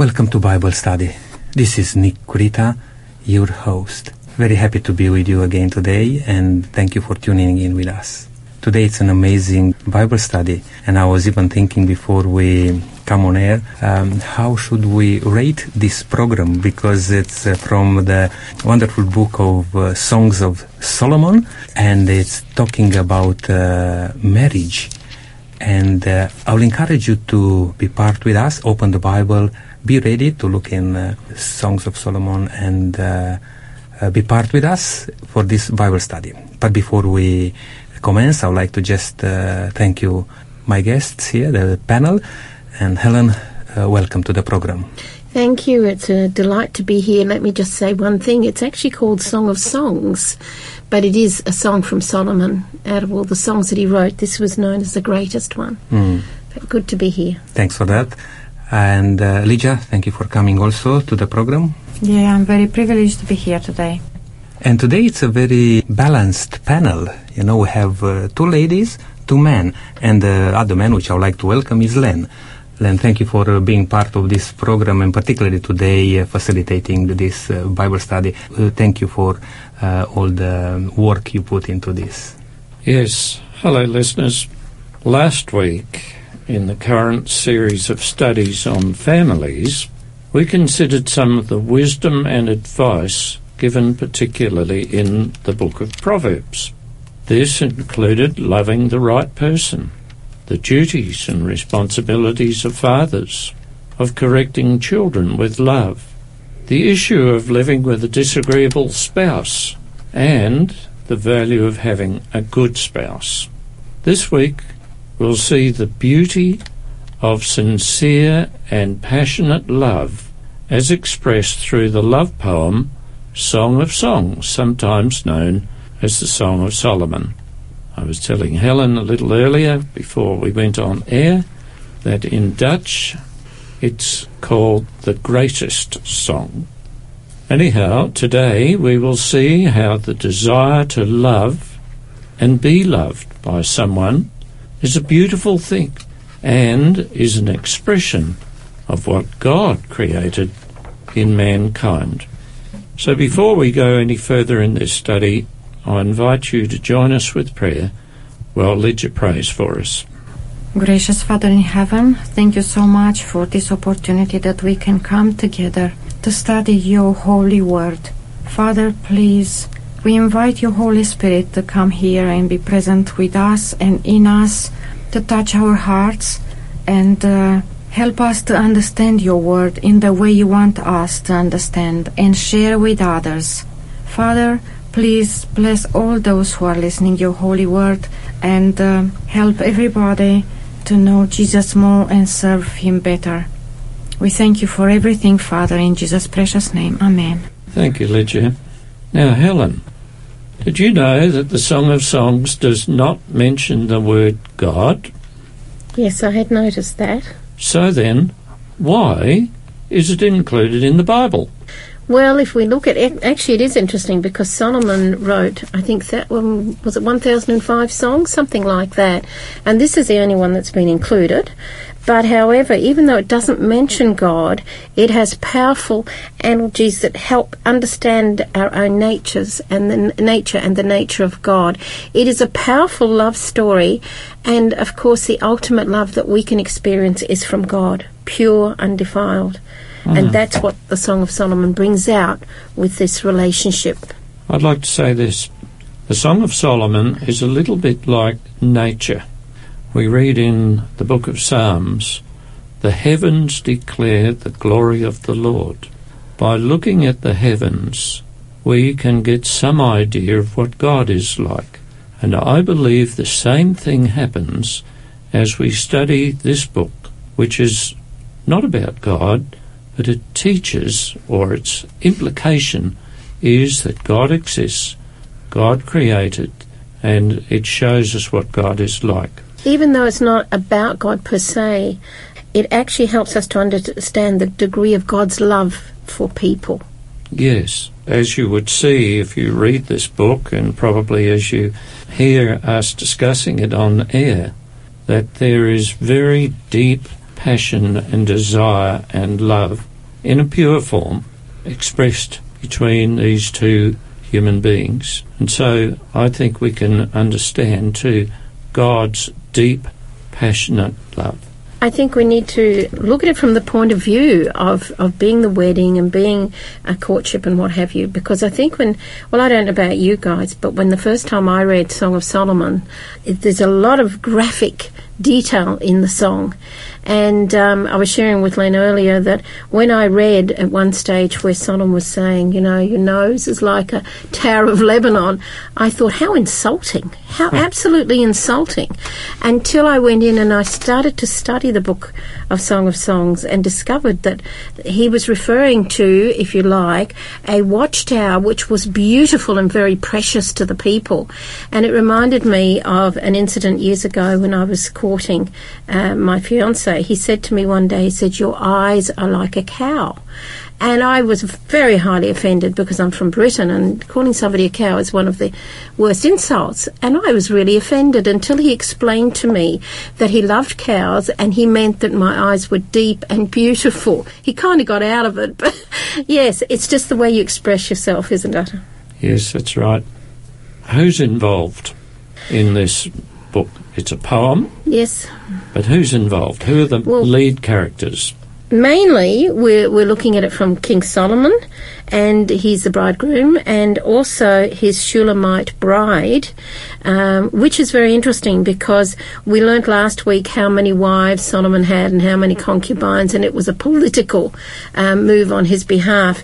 Welcome to Bible Study. This is Nick Kurita, your host. Very happy to be with you again today and thank you for tuning in with us. Today it's an amazing Bible study and I was even thinking before we come on air, um, how should we rate this program because it's uh, from the wonderful book of uh, Songs of Solomon and it's talking about uh, marriage and uh, I'll encourage you to be part with us, open the Bible, be ready to look in uh, Songs of Solomon and uh, uh, be part with us for this Bible study. But before we commence, I would like to just uh, thank you, my guests here, the panel, and Helen, uh, welcome to the program. Thank you. It's a delight to be here. Let me just say one thing. It's actually called Song of Songs, but it is a song from Solomon. Out of all the songs that he wrote, this was known as the greatest one. Mm. But good to be here. Thanks for that. And uh, Lydia, thank you for coming also to the program. Yeah, I'm very privileged to be here today. And today it's a very balanced panel. You know, we have uh, two ladies, two men, and the other man which I would like to welcome is Len. Len, thank you for uh, being part of this program and particularly today uh, facilitating this uh, Bible study. Uh, thank you for uh, all the work you put into this. Yes. Hello, listeners. Last week, in the current series of studies on families, we considered some of the wisdom and advice given particularly in the book of Proverbs. This included loving the right person, the duties and responsibilities of fathers, of correcting children with love, the issue of living with a disagreeable spouse, and the value of having a good spouse. This week, we'll see the beauty of sincere and passionate love as expressed through the love poem Song of Songs, sometimes known as the Song of Solomon. I was telling Helen a little earlier before we went on air that in Dutch it's called the greatest song. Anyhow, today we will see how the desire to love and be loved by someone is a beautiful thing and is an expression of what God created in mankind. So before we go any further in this study, I invite you to join us with prayer while Lydia prays for us. Gracious Father in heaven, thank you so much for this opportunity that we can come together to study your holy word. Father, please, we invite your Holy Spirit to come here and be present with us and in us to touch our hearts and uh, help us to understand your word in the way you want us to understand and share with others. Father, please bless all those who are listening your holy word and uh, help everybody to know Jesus more and serve him better. We thank you for everything, Father, in Jesus' precious name. Amen. Thank you, Lydia. Now, Helen, did you know that the Song of Songs does not mention the word God? Yes, I had noticed that. So then, why is it included in the Bible? Well, if we look at it, actually, it is interesting because Solomon wrote, I think that one was it 1005 songs, something like that, and this is the only one that's been included. But however, even though it doesn't mention God, it has powerful analogies that help understand our own natures and the nature and the nature of God. It is a powerful love story, and of course, the ultimate love that we can experience is from God, pure, undefiled. And mm. that's what the Song of Solomon brings out with this relationship. I'd like to say this. The Song of Solomon is a little bit like nature. We read in the book of Psalms, the heavens declare the glory of the Lord. By looking at the heavens, we can get some idea of what God is like. And I believe the same thing happens as we study this book, which is not about God, but it teaches, or its implication is that God exists, God created, and it shows us what God is like. Even though it's not about God per se, it actually helps us to understand the degree of God's love for people. Yes, as you would see if you read this book, and probably as you hear us discussing it on air, that there is very deep passion and desire and love in a pure form expressed between these two human beings. And so I think we can understand too God's deep, passionate love. I think we need to look at it from the point of view of, of being the wedding and being a courtship and what have you. Because I think when, well, I don't know about you guys, but when the first time I read Song of Solomon, it, there's a lot of graphic detail in the song. And um, I was sharing with Len earlier that when I read at one stage where Solomon was saying, you know, your nose is like a Tower of Lebanon, I thought, how insulting, how Hmm. absolutely insulting. Until I went in and I started to study the book of Song of Songs and discovered that he was referring to, if you like, a watchtower which was beautiful and very precious to the people. And it reminded me of an incident years ago when I was courting uh, my fiance. He said to me one day, he said, Your eyes are like a cow. And I was very highly offended because I'm from Britain and calling somebody a cow is one of the worst insults. And I was really offended until he explained to me that he loved cows and he meant that my eyes were deep and beautiful. He kind of got out of it, but yes, it's just the way you express yourself, isn't it? Yes, that's right. Who's involved in this book? It's a poem, Yes. but who's involved? Who are the Well- lead characters? Mainly we're, we're looking at it from King Solomon, and he's the bridegroom, and also his Shulamite bride, um, which is very interesting because we learnt last week how many wives Solomon had and how many concubines, and it was a political um, move on his behalf.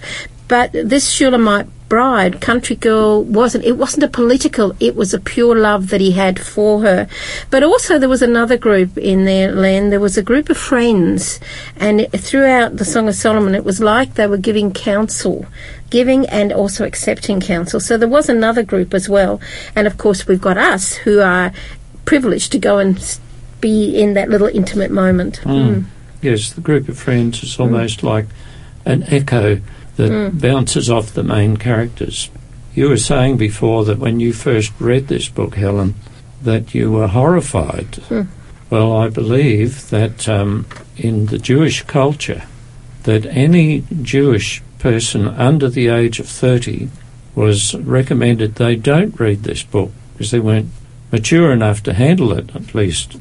But this Shulamite bride, country girl, wasn't it wasn't a political, it was a pure love that he had for her. But also there was another group in there, Len, there was a group of friends and throughout the Song of Solomon it was like they were giving counsel. Giving and also accepting counsel. So there was another group as well. And of course we've got us who are privileged to go and be in that little intimate moment. Mm. Yes, the group of friends is almost like an echo that bounces off the main characters. You were saying before that when you first read this book, Helen, that you were horrified. Well, I believe that um, in the Jewish culture, that any Jewish person under the age of 30 was recommended they don't read this book because they weren't mature enough to handle it, at least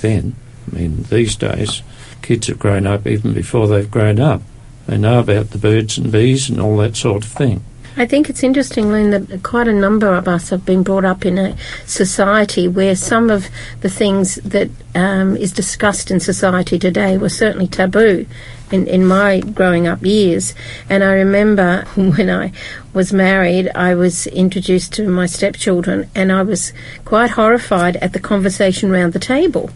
then. I mean, these days, kids have grown up even before they've grown up. They know about the birds and bees and all that sort of thing. I think it's interesting, Len, that quite a number of us have been brought up in a society where some of the things that um, is discussed in society today were certainly taboo in, in my growing up years. And I remember when I was married, I was introduced to my stepchildren, and I was quite horrified at the conversation round the table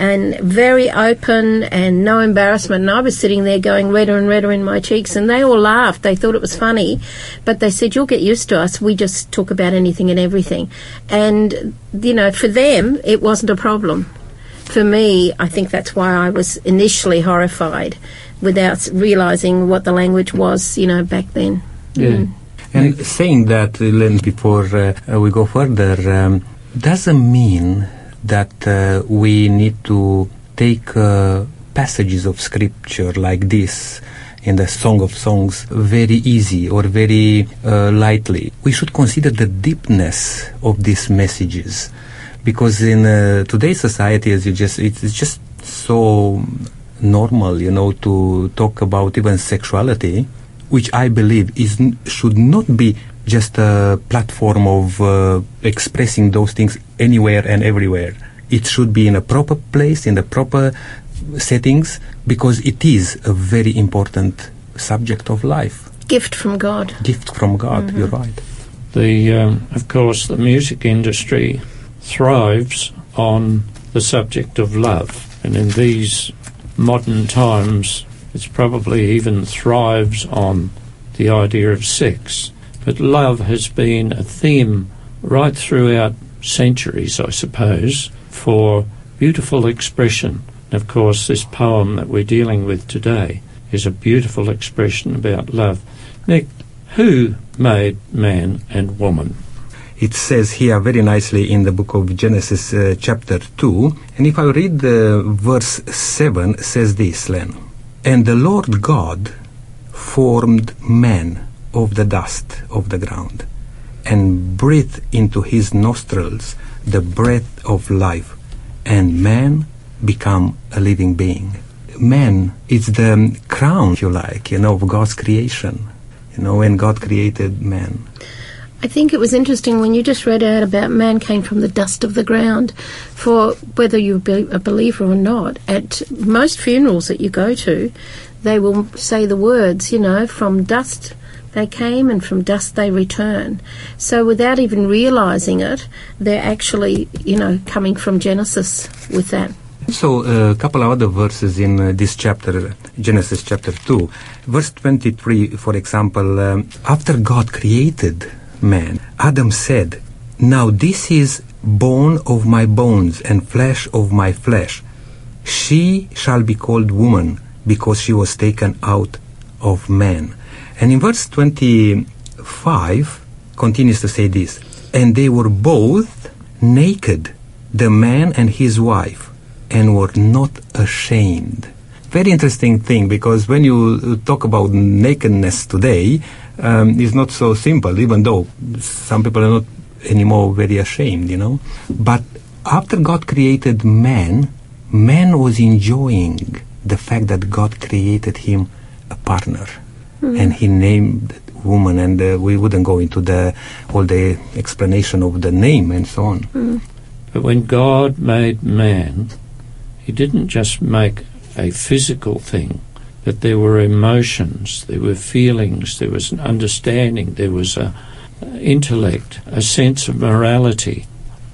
and very open and no embarrassment. And I was sitting there going redder and redder in my cheeks, and they all laughed. They thought it was funny, but they said, You'll get used to us. We just talk about anything and everything. And, you know, for them, it wasn't a problem. For me, I think that's why I was initially horrified without realizing what the language was, you know, back then. Yeah. And saying that, Len, before uh, we go further, um, doesn't mean that uh, we need to take uh, passages of scripture like this in the Song of Songs very easy or very uh, lightly. We should consider the deepness of these messages because in uh, today's society, as you just, it's just so normal, you know, to talk about even sexuality, which I believe is should not be just a platform of uh, expressing those things anywhere and everywhere. It should be in a proper place, in the proper settings, because it is a very important subject of life. Gift from God. Gift from God, you're right. The, um, of course, the music industry thrives on the subject of love, and in these modern times, it's probably even thrives on the idea of sex. But love has been a theme right throughout centuries, I suppose, for beautiful expression. And of course, this poem that we're dealing with today is a beautiful expression about love. Nick, who made man and woman? It says here very nicely in the book of Genesis, uh, chapter 2. And if I read the verse 7, says this, Len. And the Lord God formed man of the dust of the ground and breathed into his nostrils the breath of life, and man become a living being. Man is the crown, if you like, you know, of God's creation. You know, when God created man. I think it was interesting when you just read out about man came from the dust of the ground. For whether you're a believer or not, at most funerals that you go to, they will say the words, you know, from dust they came and from dust they return. So without even realizing it, they're actually, you know, coming from Genesis with that. So a couple of other verses in uh, this chapter, Genesis chapter 2. Verse 23, for example, um, after God created man, Adam said, Now this is bone of my bones and flesh of my flesh. She shall be called woman because she was taken out of man. And in verse 25 continues to say this, and they were both naked, the man and his wife, and were not ashamed. Very interesting thing because when you talk about nakedness today, um, it's not so simple, even though some people are not anymore very ashamed, you know. But after God created man, man was enjoying the fact that God created him a partner. Mm. And he named woman, and uh, we wouldn't go into the all the explanation of the name and so on. Mm. But when God made man, he didn't just make a physical thing, but there were emotions, there were feelings, there was an understanding, there was a intellect, a sense of morality.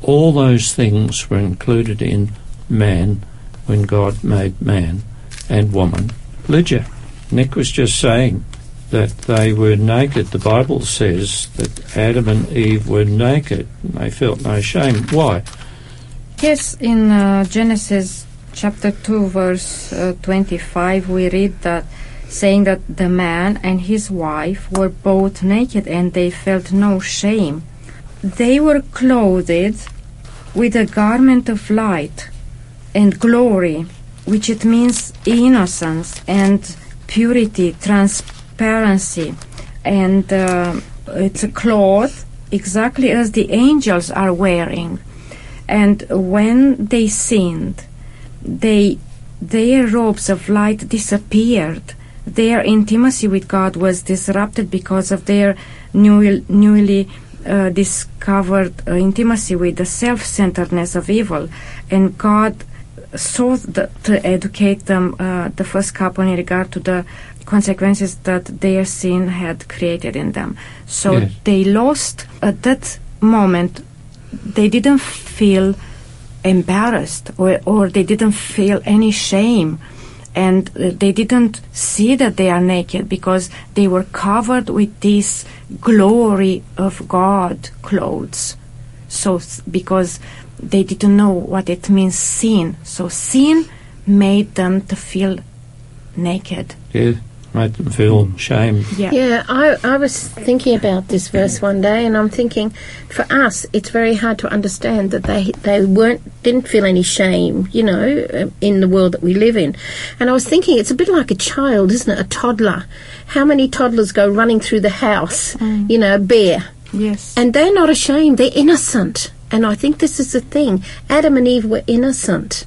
All those things were included in man when God made man and woman. Lydia, Nick was just saying that they were naked. The Bible says that Adam and Eve were naked. They felt no shame. Why? Yes, in uh, Genesis chapter 2 verse uh, 25 we read that saying that the man and his wife were both naked and they felt no shame they were clothed with a garment of light and glory which it means innocence and purity transparency and uh, it's a cloth exactly as the angels are wearing. And when they sinned they their robes of light disappeared. Their intimacy with God was disrupted because of their new, newly uh, discovered uh, intimacy with the self-centeredness of evil, and God sought the, to educate them, uh, the first couple, in regard to the consequences that their sin had created in them. So yes. they lost at that moment. They didn't feel embarrassed or, or they didn't feel any shame and they didn't see that they are naked because they were covered with this glory of God clothes. So, because they didn't know what it means sin. So, sin made them to feel naked. Yeah made them feel shame. Yeah, yeah. I, I was thinking about this verse one day, and I'm thinking, for us, it's very hard to understand that they they weren't didn't feel any shame, you know, uh, in the world that we live in. And I was thinking, it's a bit like a child, isn't it? A toddler. How many toddlers go running through the house, mm. you know, bare? Yes. And they're not ashamed. They're innocent. And I think this is the thing. Adam and Eve were innocent.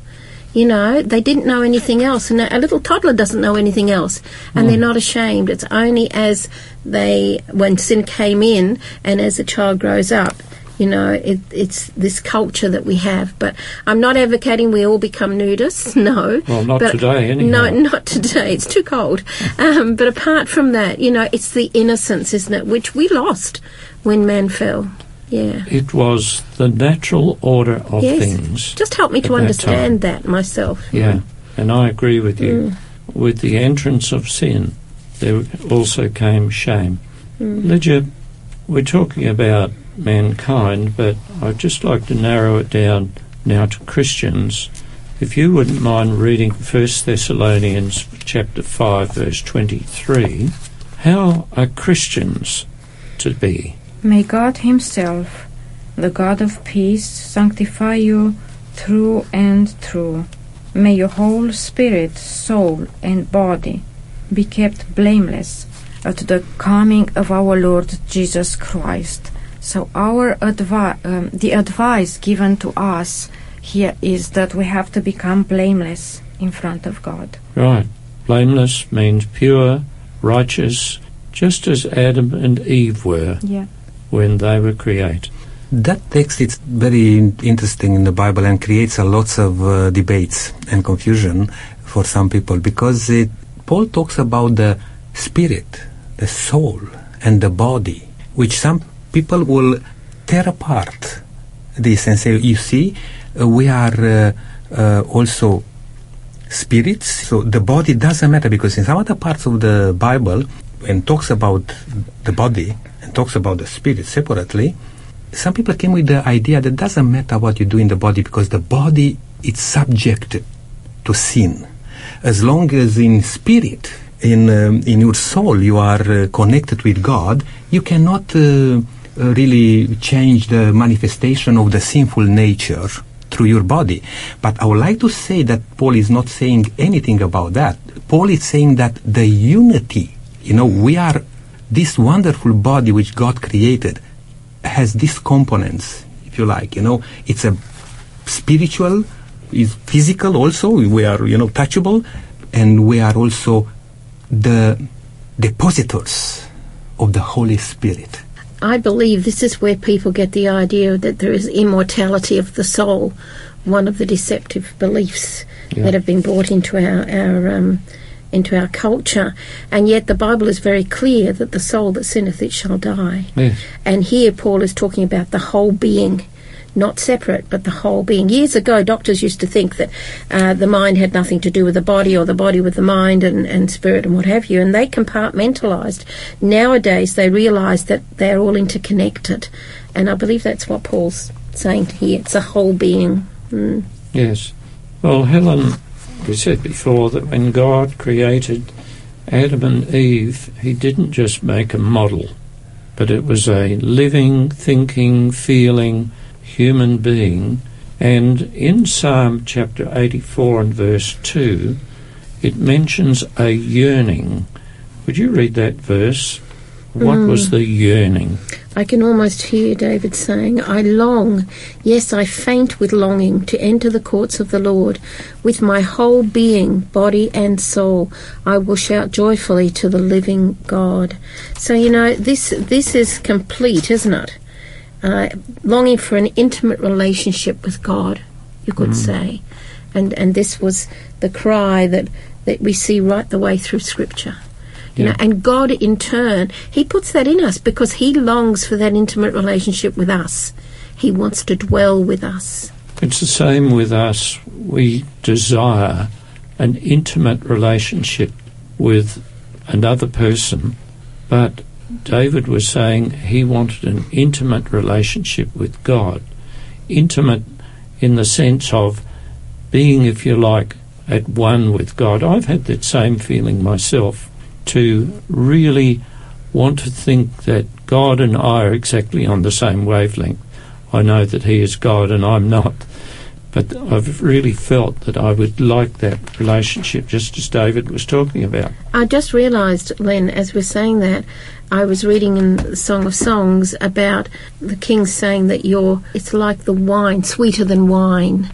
You know, they didn't know anything else, and a little toddler doesn't know anything else, and mm. they're not ashamed. It's only as they, when sin came in, and as the child grows up, you know, it, it's this culture that we have. But I'm not advocating we all become nudists. No. Well, not but today, anyhow. No, not today. It's too cold. Um, but apart from that, you know, it's the innocence, isn't it, which we lost when man fell. Yeah. It was the natural order of yes. things. Just help me to understand that, that, myself. Yeah, and I agree with you. Mm. With the entrance of sin, there also came shame. Mm. Lydia, we're talking about mankind, but I'd just like to narrow it down now to Christians. If you wouldn't mind reading 1 Thessalonians chapter 5 verse 23, how are Christians to be? May God Himself, the God of peace, sanctify you through and through. May your whole spirit, soul, and body be kept blameless at the coming of our Lord Jesus Christ. So our advi- um, the advice given to us here is that we have to become blameless in front of God. Right. Blameless means pure, righteous, just as Adam and Eve were Yeah. When they were created. That text is very interesting in the Bible and creates a lots of uh, debates and confusion for some people because it, Paul talks about the spirit, the soul, and the body, which some people will tear apart this and say, you see, uh, we are uh, uh, also spirits, so the body doesn't matter because in some other parts of the Bible, when talks about the body and talks about the spirit separately, some people came with the idea that doesn't matter what you do in the body because the body is subject to sin. As long as in spirit, in um, in your soul, you are uh, connected with God, you cannot uh, uh, really change the manifestation of the sinful nature through your body. But I would like to say that Paul is not saying anything about that. Paul is saying that the unity, you know, we are this wonderful body which God created has these components, if you like. You know, it's a spiritual, is physical also. We are, you know, touchable, and we are also the depositors of the Holy Spirit. I believe this is where people get the idea that there is immortality of the soul, one of the deceptive beliefs Yeah. that have been brought into our, our um, into our culture. And yet the Bible is very clear that the soul that sinneth it shall die. And here Paul is talking about the whole being, not separate, but the whole being. Years ago, doctors used to think that uh, the mind had nothing to do with the body or the body with the mind and, and spirit and what have you, and they compartmentalized. Nowadays, they realize that they're all interconnected. And I believe that's what Paul's saying here. It's a whole being. Mm. Yes. Well, Helen, we said before that when God created Adam and Eve, he didn't just make a model, but it was a living, thinking, feeling human being. And in Psalm chapter 84 and verse 2, it mentions a yearning. Would you read that verse? What hmm. was the yearning? I can almost hear David saying, I long, yes, I faint with longing to enter the courts of the Lord. With my whole being, body and soul, I will shout joyfully to the living God. So, you know, this, this is complete, isn't it? Uh, longing for an intimate relationship with God, you could say. And, and this was the cry that, that we see right the way through Scripture. You know, and God, in turn, He puts that in us because He longs for that intimate relationship with us. He wants to dwell with us. It's the same with us. We desire an intimate relationship with another person, but David was saying he wanted an intimate relationship with God. Intimate in the sense of being, if you like, at one with God. I've had that same feeling myself to really want to think that God and I are exactly on the same wavelength. I know that He is God and I'm not. But I've really felt that I would like that relationship, just as David was talking about. I just realised, Len, as we're saying that, I was reading in the Song of Songs about the king saying that you're, it's like the wine, sweeter than wine.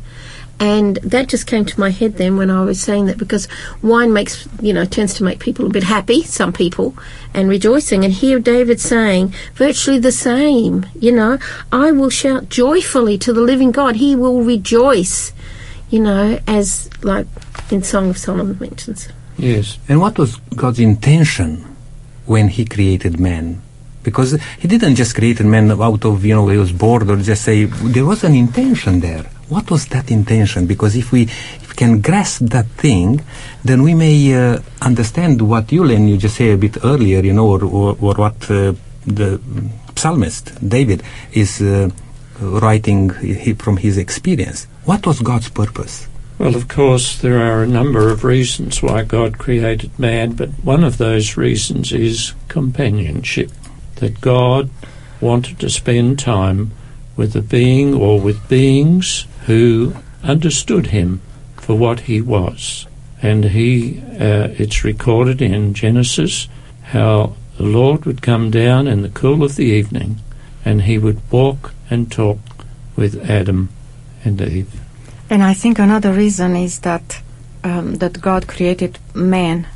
And that just came to my head then when I was saying that because wine makes, you know, tends to make people a bit happy, some people, and rejoicing. And here David saying virtually the same, you know, I will shout joyfully to the living God. He will rejoice, you know, as like in Song of Solomon mentions. Yes. And what was God's intention when He created man? Because He didn't just create man out of, you know, He was bored or just say, there was an intention there. What was that intention? Because if we, if we can grasp that thing, then we may uh, understand what you, Len, you just say a bit earlier, you know, or, or, or what uh, the psalmist, David, is uh, writing he, from his experience. What was God's purpose? Well, of course, there are a number of reasons why God created man, but one of those reasons is companionship. That God wanted to spend time with a being or with beings who understood him for what he was. And he, uh, it's recorded in Genesis how the Lord would come down in the cool of the evening and he would walk and talk with Adam and Eve. And I think another reason is that um, that God created man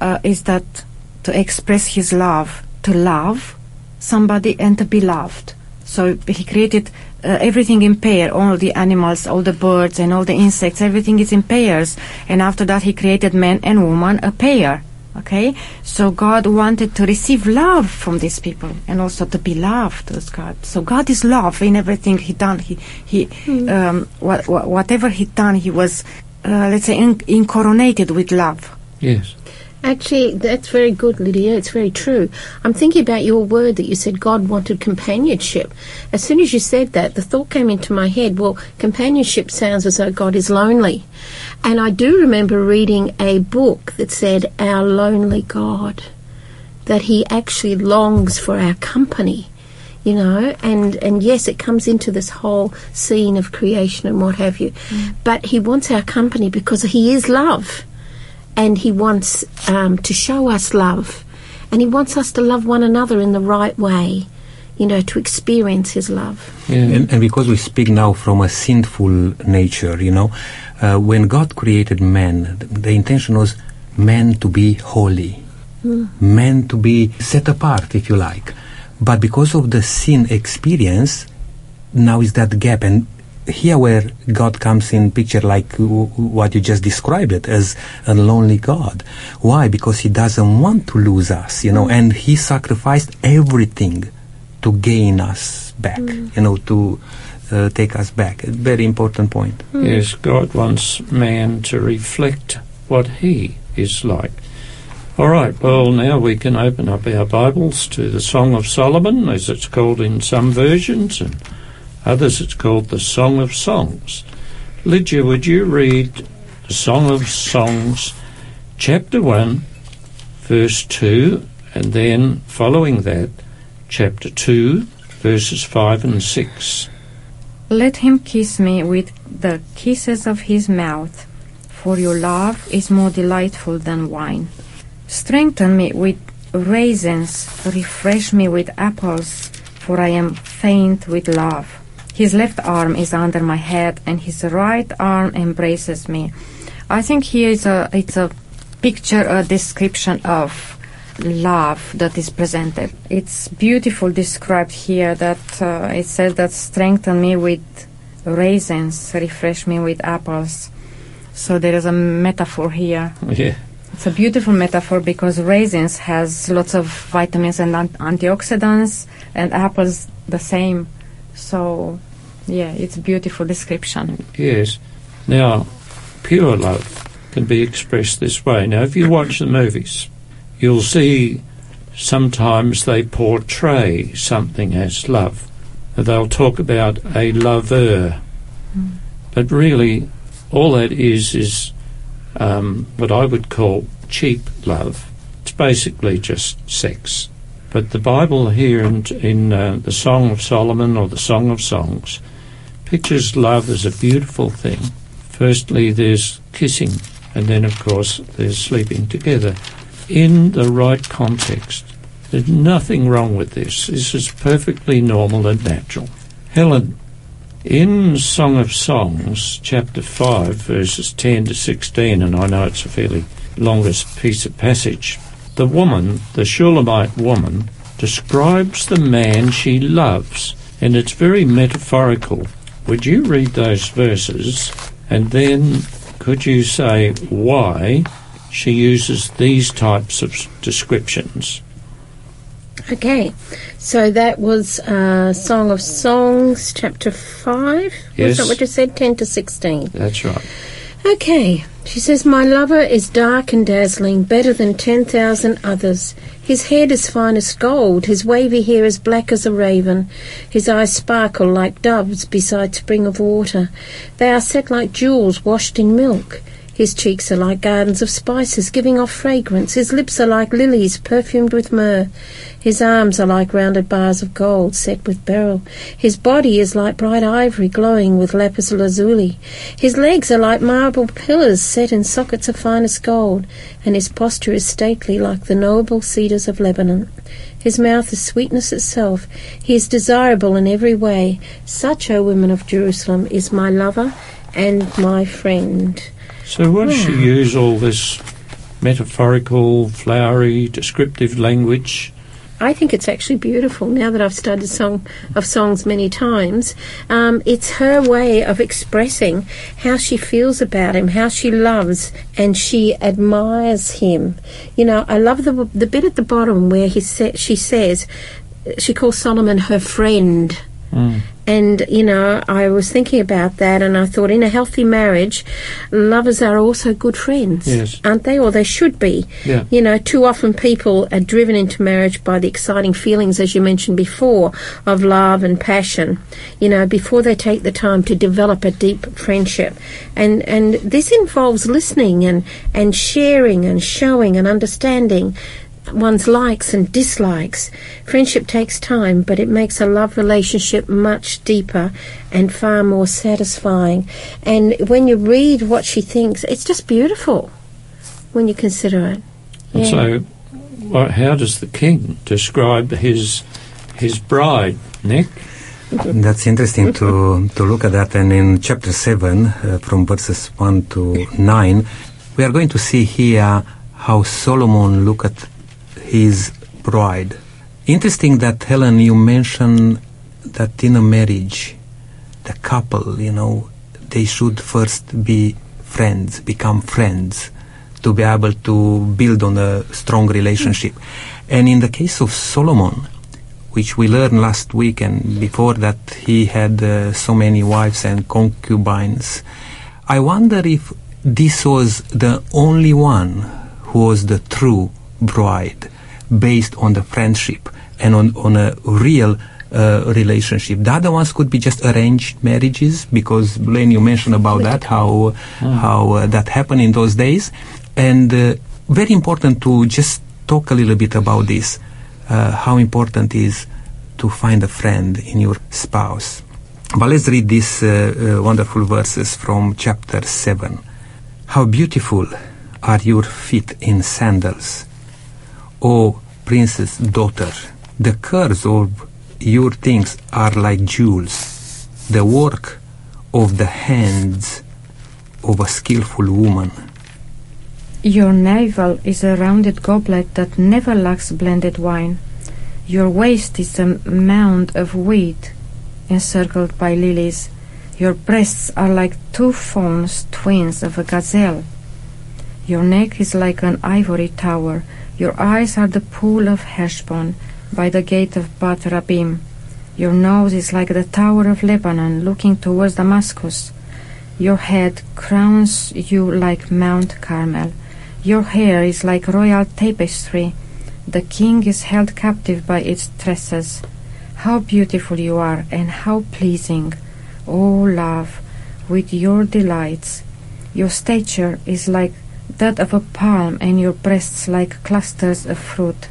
uh, is that to express His love, to love somebody and to be loved. So He created uh, everything in pair, all the animals, all the birds, and all the insects. Everything is in pairs. And after that, He created man and woman a pair. Okay, so God wanted to receive love from these people and also to be loved as God. So God is love in everything He done. He He um, what, what, whatever He done, He was uh, let's say in, incoronated with love. Yes. Actually, that's very good, Lydia. It's very true. I'm thinking about your word that you said God wanted companionship. As soon as you said that, the thought came into my head, well, companionship sounds as though God is lonely. And I do remember reading a book that said, Our Lonely God, that He actually longs for our company. You know, and, and yes, it comes into this whole scene of creation and what have you. Mm. But he wants our company because he is love and he wants um, to show us love, and he wants us to love one another in the right way, you know, to experience his love. Yeah. And, and because we speak now from a sinful nature, you know, uh, when God created man, th- the intention was man to be holy, man to be set apart, if you like. But because of the sin experience, now is that gap, and here where God comes in picture, like w- w- what you just described it as a lonely God. Why? Because He doesn't want to lose us, you know, and He sacrificed everything to gain us back, you know, to uh, take us back. A very important point. Yes, God wants man to reflect what he is like. All right, well, now we can open up our Bibles to the Song of Solomon, as it's called in some versions, and others it's called the Song of Songs. Lydia, would you read the Song of Songs, chapter 1, verse 2, and then following that, chapter 2, verses 5 and 6? Let him kiss me with the kisses of his mouth, for your love is more delightful than wine. Strengthen me with raisins, refresh me with apples, for I am faint with love. His left arm is under my head, and his right arm embraces me. I think here is a it's a picture, a description of love that is presented. It's beautiful described here that uh, it says that strengthen me with raisins, refresh me with apples. So there is a metaphor here. Yeah. It's a beautiful metaphor because raisins has lots of vitamins and an- antioxidants, and apples the same. So, yeah, it's a beautiful description. Yes. Now, pure love can be expressed this way. Now, if you watch the movies, you'll see sometimes they portray something as love. They'll talk about a lover. But really, all that is is um, what I would call cheap love. It's basically just sex. But the Bible here in, in uh, the Song of Solomon or the Song of Songs pictures love as a beautiful thing. Firstly, there's kissing, and then, of course, there's sleeping together. In the right context, there's nothing wrong with this. This is perfectly normal and natural. Helen, in Song of Songs, chapter 5, verses 10 to 16, and I know it's a fairly longest piece of passage, the woman, the Shulamite woman, describes the man she loves, and it's very metaphorical. Would you read those verses, and then could you say why she uses these types of descriptions? Okay, so that was uh, Song of Songs, chapter 5. Was Yes. that what you said? 10 to 16. That's right. Okay, she says, My lover is dark and dazzling, better than 10,000 others. His head is fine as gold, his wavy hair is black as a raven. His eyes sparkle like doves beside spring of water. They are set like jewels washed in milk. His cheeks are like gardens of spices, giving off fragrance. His lips are like lilies, perfumed with myrrh. His arms are like rounded bars of gold set with beryl. His body is like bright ivory glowing with lapis lazuli. His legs are like marble pillars set in sockets of finest gold, and his posture is stately like the noble cedars of Lebanon. His mouth is sweetness itself. He is desirable in every way. Such, O women of Jerusalem, is my lover and my friend. So, why does she use all this metaphorical, flowery, descriptive language? I think it's actually beautiful. Now that I've studied song of songs many times, um, it's her way of expressing how she feels about him, how she loves, and she admires him. You know, I love the the bit at the bottom where he sa- she says she calls Solomon her friend. Mm. And, you know, I was thinking about that and I thought in a healthy marriage, lovers are also good friends. Yes. Aren't they? Or they should be. Yeah. You know, too often people are driven into marriage by the exciting feelings, as you mentioned before, of love and passion, you know, before they take the time to develop a deep friendship. And, and this involves listening and, and sharing and showing and understanding one's likes and dislikes. Friendship takes time, but it makes a love relationship much deeper and far more satisfying. And when you read what she thinks, it's just beautiful when you consider it. And Yeah. so, wha- how does the king describe his his bride, Nick? That's interesting to, to look at that. And in chapter 7, uh, from verses 1 to 9, we are going to see here how Solomon looked at his bride. Interesting that, Helen, you mentioned that in a marriage, the couple, you know, they should first be friends, become friends, to be able to build on a strong relationship. And in the case of Solomon, which we learned last week and before that he had uh, so many wives and concubines. I wonder if this was the only one who was the true bride based on the friendship and on, on a real uh, relationship. The other ones could be just arranged marriages because Blaine, you mentioned about that, how, how uh, that happened in those days. And uh, very important to just talk a little bit about this uh, how important is to find a friend in your spouse. But let's read these uh, uh, wonderful verses from chapter 7. How beautiful are your feet in sandals, O princess daughter. The curves of your things are like jewels, the work of the hands of a skillful woman. Your navel is a rounded goblet that never lacks blended wine. Your waist is a mound of wheat encircled by lilies. Your breasts are like two fawns, twins of a gazelle. Your neck is like an ivory tower. Your eyes are the pool of Heshbon by the gate of Bath Rabbim. Your nose is like the tower of Lebanon looking towards Damascus. Your head crowns you like Mount Carmel. Your hair is like royal tapestry. The king is held captive by its tresses. How beautiful you are, and how pleasing, O love, with your delights. Your stature is like that of a palm, and your breasts like clusters of fruit.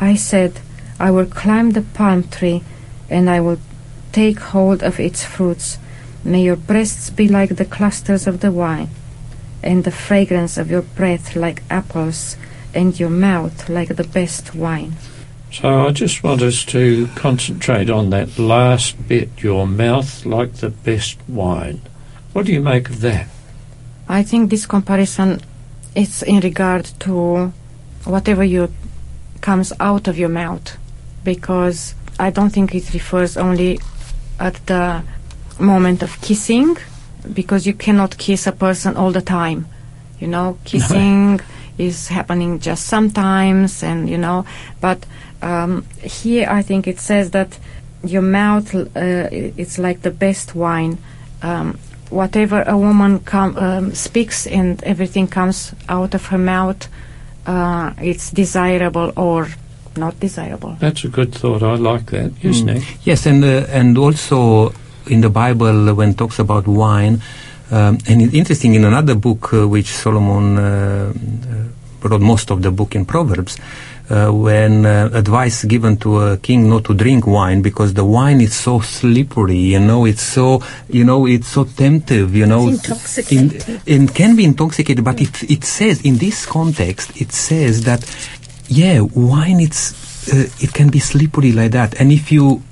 I said, I will climb the palm tree, and I will take hold of its fruits. May your breasts be like the clusters of the wine, and the fragrance of your breath like apples, and your mouth like the best wine. So I just want us to concentrate on that last bit, your mouth like the best wine. What do you make of that? I think this comparison is in regard to whatever you comes out of your mouth, because I don't think it refers only at the moment of kissing, because you cannot kiss a person all the time. You know, kissing is happening just sometimes, and you know, but um, here I think it says that your mouth uh, it's like the best wine. Um, whatever a woman com- um, speaks and everything comes out of her mouth, uh, it's desirable or not desirable. That's a good thought. I like that. Yes, Mm. Nick? Yes, and uh, and also in the Bible when it talks about wine, Um, and it's interesting in another book uh, which Solomon uh, uh, wrote most of the book in Proverbs, uh, when uh, advice given to a king not to drink wine because the wine is so slippery, you know, it's so, you know, it's so temptive, you know, It's intoxicating. in- it can be intoxicated, but it it says in this context, it says that yeah, wine it's uh, it can be slippery like that, and if you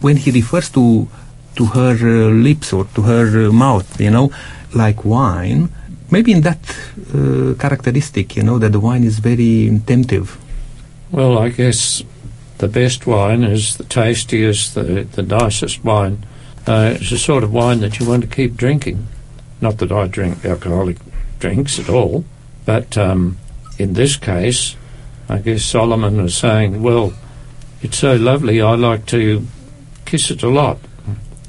when he refers to to her uh, lips or to her uh, mouth, you know, like wine, maybe in that uh, characteristic, you know, that the wine is very temptive. Well, I guess the best wine is the tastiest, the, the nicest wine. Uh, it's the sort of wine that you want to keep drinking. Not that I drink alcoholic drinks at all, but um, in this case, I guess Solomon was saying, well, it's so lovely, I like to kiss it a lot.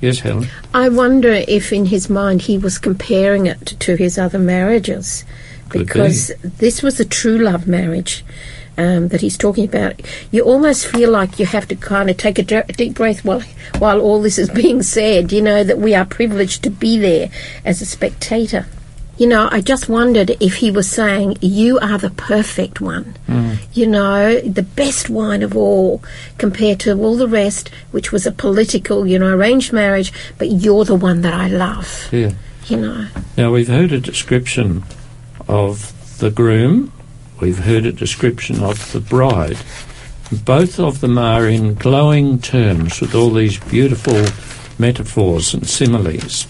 Yes, Helen? I wonder if in his mind he was comparing it to his other marriages Could be. because this was a true love marriage um, that he's talking about. You almost feel like you have to kind of take a deep breath while, while all this is being said, you know, that we are privileged to be there as a spectator. You know, I just wondered if he was saying, You are the perfect one. Hmm. You know, the best wine of all compared to all the rest, which was a political, you know, arranged marriage, but you're the one that I love. Yeah. You know. Now, we've heard a description of the groom, we've heard a description of the bride. Both of them are in glowing terms with all these beautiful metaphors and similes.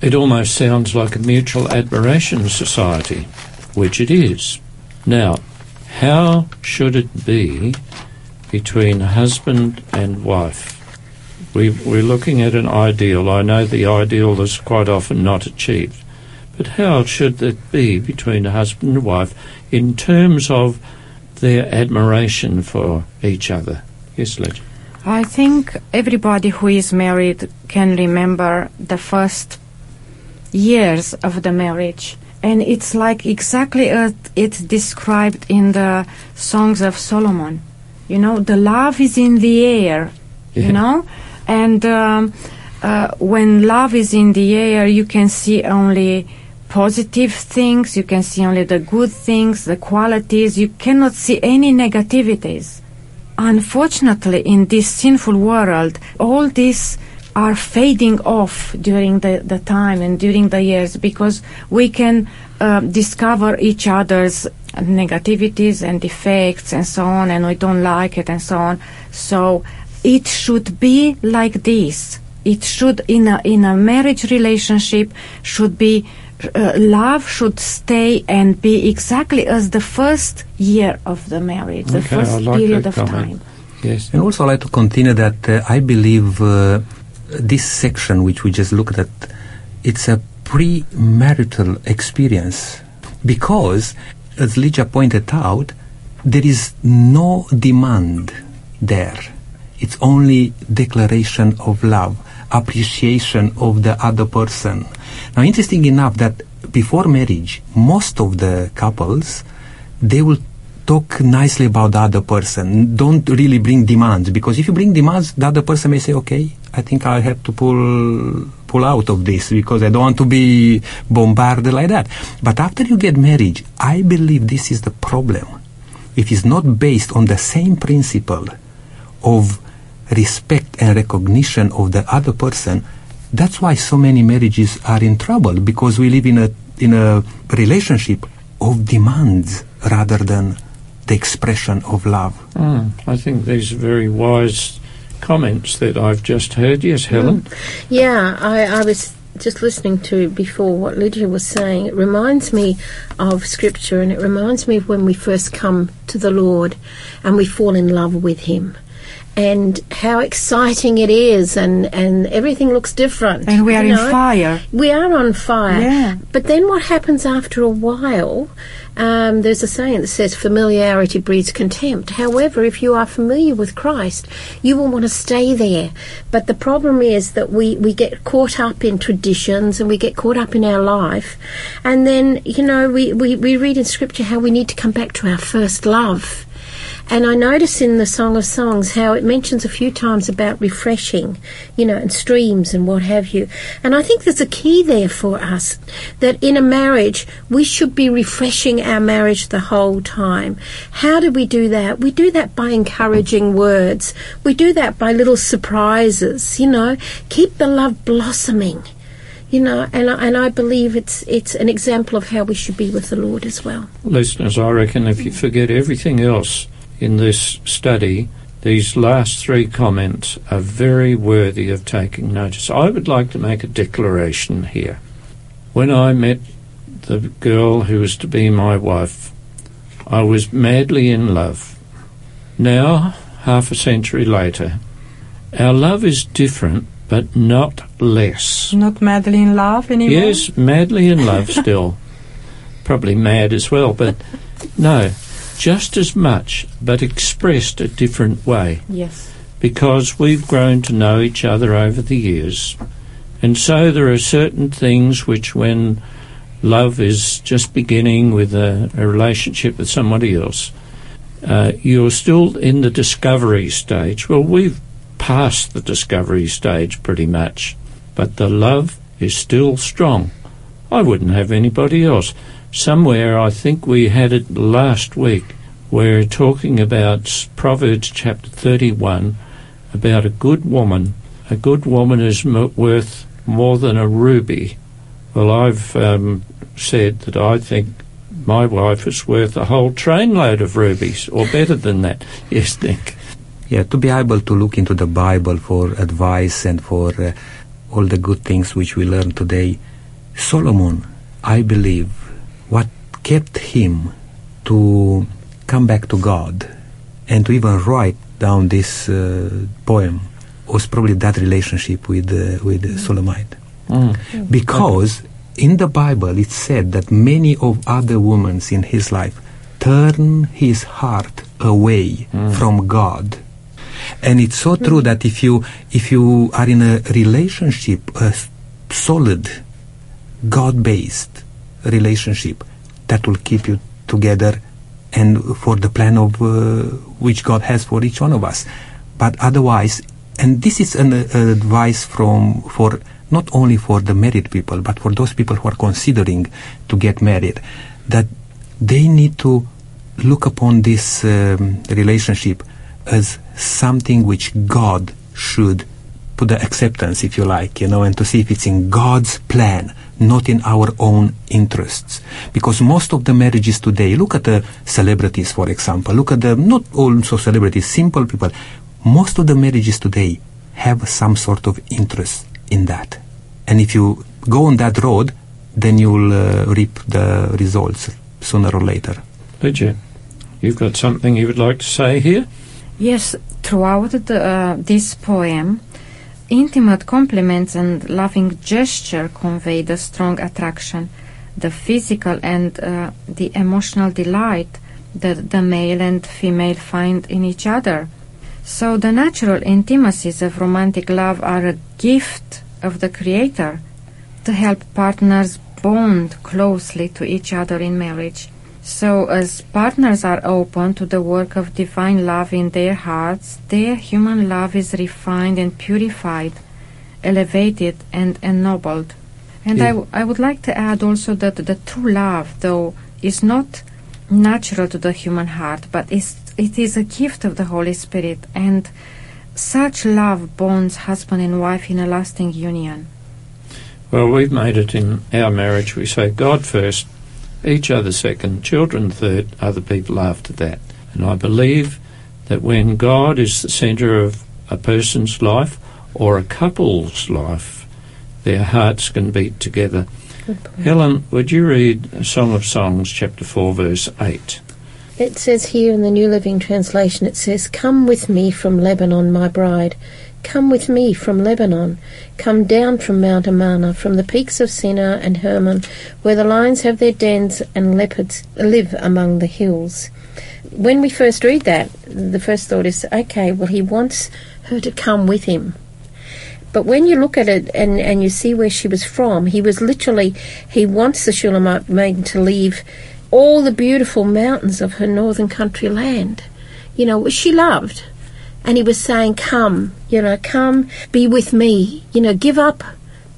It almost sounds like a mutual admiration society, which it is. Now, how should it be between husband and wife? We, we're looking at an ideal. I know the ideal is quite often not achieved. But how should it be between a husband and wife in terms of their admiration for each other? Yes, Legend. I think everybody who is married can remember the first years of the marriage. And it's like exactly as it's described in the Songs of Solomon. You know, the love is in the air, Yeah. you know? And um, uh, when love is in the air, you can see only positive things, you can see only the good things, the qualities, you cannot see any negativities. Unfortunately, in this sinful world, all these are fading off during the, the time and during the years because we can uh, discover each other's negativities and defects and so on, and we don't like it and so on. So it should be like this. It should, in a, in a marriage relationship, should be uh, love should stay and be exactly as the first year of the marriage, the Okay, first like period of comment. time. Yes. And also, I'd like to continue that uh, I believe uh, this section, which we just looked at, it's a premarital experience because, as Lydia pointed out, there is no demand there. It's only declaration of love, appreciation of the other person. Now, interesting enough that before marriage, most of the couples, they will talk nicely about the other person. Don't really bring demands because if you bring demands, the other person may say, "Okay, I think I have to pull pull out of this because I don't want to be bombarded like that." But after you get married, I believe this is the problem. If It is not based on the same principle of respect and recognition of the other person. That's why so many marriages are in trouble because we live in a in a relationship of demands rather than the expression of love. Mm, I think these are very wise comments that I've just heard. Yes, Helen? Yeah, I, I was just listening to before what Lydia was saying. It reminds me of Scripture and it reminds me of when we first come to the Lord and we fall in love with Him. And how exciting it is, and, and everything looks different. And we are you in fire. We are on fire. Yeah. But then what happens after a while? Um, there's a saying that says familiarity breeds contempt. However, if you are familiar with Christ, you will want to stay there. But the problem is that we, we get caught up in traditions and we get caught up in our life. And then, you know, we, we, we read in Scripture how we need to come back to our first love. And I notice in the Song of Songs how it mentions a few times about refreshing, you know, and streams and what have you. And I think there's a key there for us that in a marriage, we should be refreshing our marriage the whole time. How do we do that? We do that by encouraging words. We do that by little surprises, you know. Keep the love blossoming you know, and I, and I believe it's it's an example of how we should be with the Lord as well. Listeners, I reckon if you forget everything else in this study, these last three comments are very worthy of taking notice. I would like to make a declaration here. When I met the girl who was to be my wife, I was madly in love. Now, half a century later, our love is different but not less. Not madly in love anymore? Yes, madly in love still. Probably mad as well, but no, just as much, but expressed a different way. Yes. Because we've grown to know each other over the years. And so there are certain things which, when love is just beginning with a, a relationship with somebody else, uh, you're still in the discovery stage. Well, we've passed the discovery stage pretty much, but the love is still strong. I wouldn't have anybody else. Somewhere, I think we had it last week, we're talking about Proverbs chapter 31 about a good woman. A good woman is m- worth more than a ruby. Well, I've um, said that I think my wife is worth a whole trainload of rubies, or better than that. Yes, Nick. Yeah, to be able to look into the Bible for advice and for uh, all the good things which we learn today. Solomon, I believe, what kept him to come back to God and to even write down this uh, poem was probably that relationship with uh, with mm. Solomon. Mm. Because in the Bible it said that many of other women in his life turn his heart away mm. from God and it's so true that if you if you are in a relationship, a solid, God-based relationship, that will keep you together and for the plan of uh, which God has for each one of us. But otherwise, and this is an uh, advice from for not only for the married people, but for those people who are considering to get married, that they need to look upon this um, relationship as something which God should put the acceptance, if you like, you know, and to see if it's in God's plan, not in our own interests. Because most of the marriages today, look at the celebrities, for example, look at the, not also celebrities, simple people, most of the marriages today have some sort of interest in that. And if you go on that road, then you'll uh, reap the results sooner or later. Lydia, you've got something you would like to say here? Yes, throughout the, uh, this poem, intimate compliments and loving gesture convey the strong attraction, the physical and uh, the emotional delight that the male and female find in each other. So the natural intimacies of romantic love are a gift of the Creator to help partners bond closely to each other in marriage. So, as partners are open to the work of divine love in their hearts, their human love is refined and purified, elevated and ennobled. And. I, w- I would like to add also that the true love, though, is not natural to the human heart, but is, it is a gift of the Holy Spirit, and such love bonds husband and wife in a lasting union. Well, we've made it in our marriage. We say God first, each other second, children third, other people after that. And I believe that when God is the centre of a person's life or a couple's life, their hearts can beat together. Helen, would you read Song of Songs, chapter 4, verse 8? It says here in the New Living Translation, it says, Come with me from Lebanon, my bride. Come with me from Lebanon. Come down from Mount Amana, from the peaks of Senir and Hermon, where the lions have their dens and leopards live among the hills. When we first read that, the first thought is, okay, well, he wants her to come with him. But when you look at it and, and you see where she was from, he was literally, he wants the Shulamite maiden to leave all the beautiful mountains of her northern country land You know, which she loved. And he was saying, Come, you know, come, be with me, you know, give up,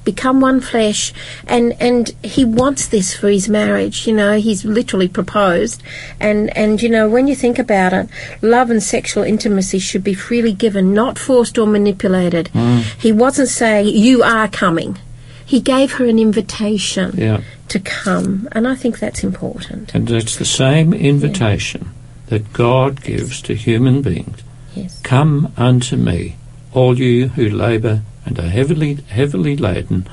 become one flesh. And, and he wants this for his marriage, you know, he's literally proposed. And, and, you know, when you think about it, love and sexual intimacy should be freely given, not forced or manipulated. Mm. He wasn't saying, You are coming. He gave her an invitation Yeah. to come. And I think that's important. And it's the same invitation that God gives to human beings. Yes. Come unto me, all you who labour and are heavily heavily laden,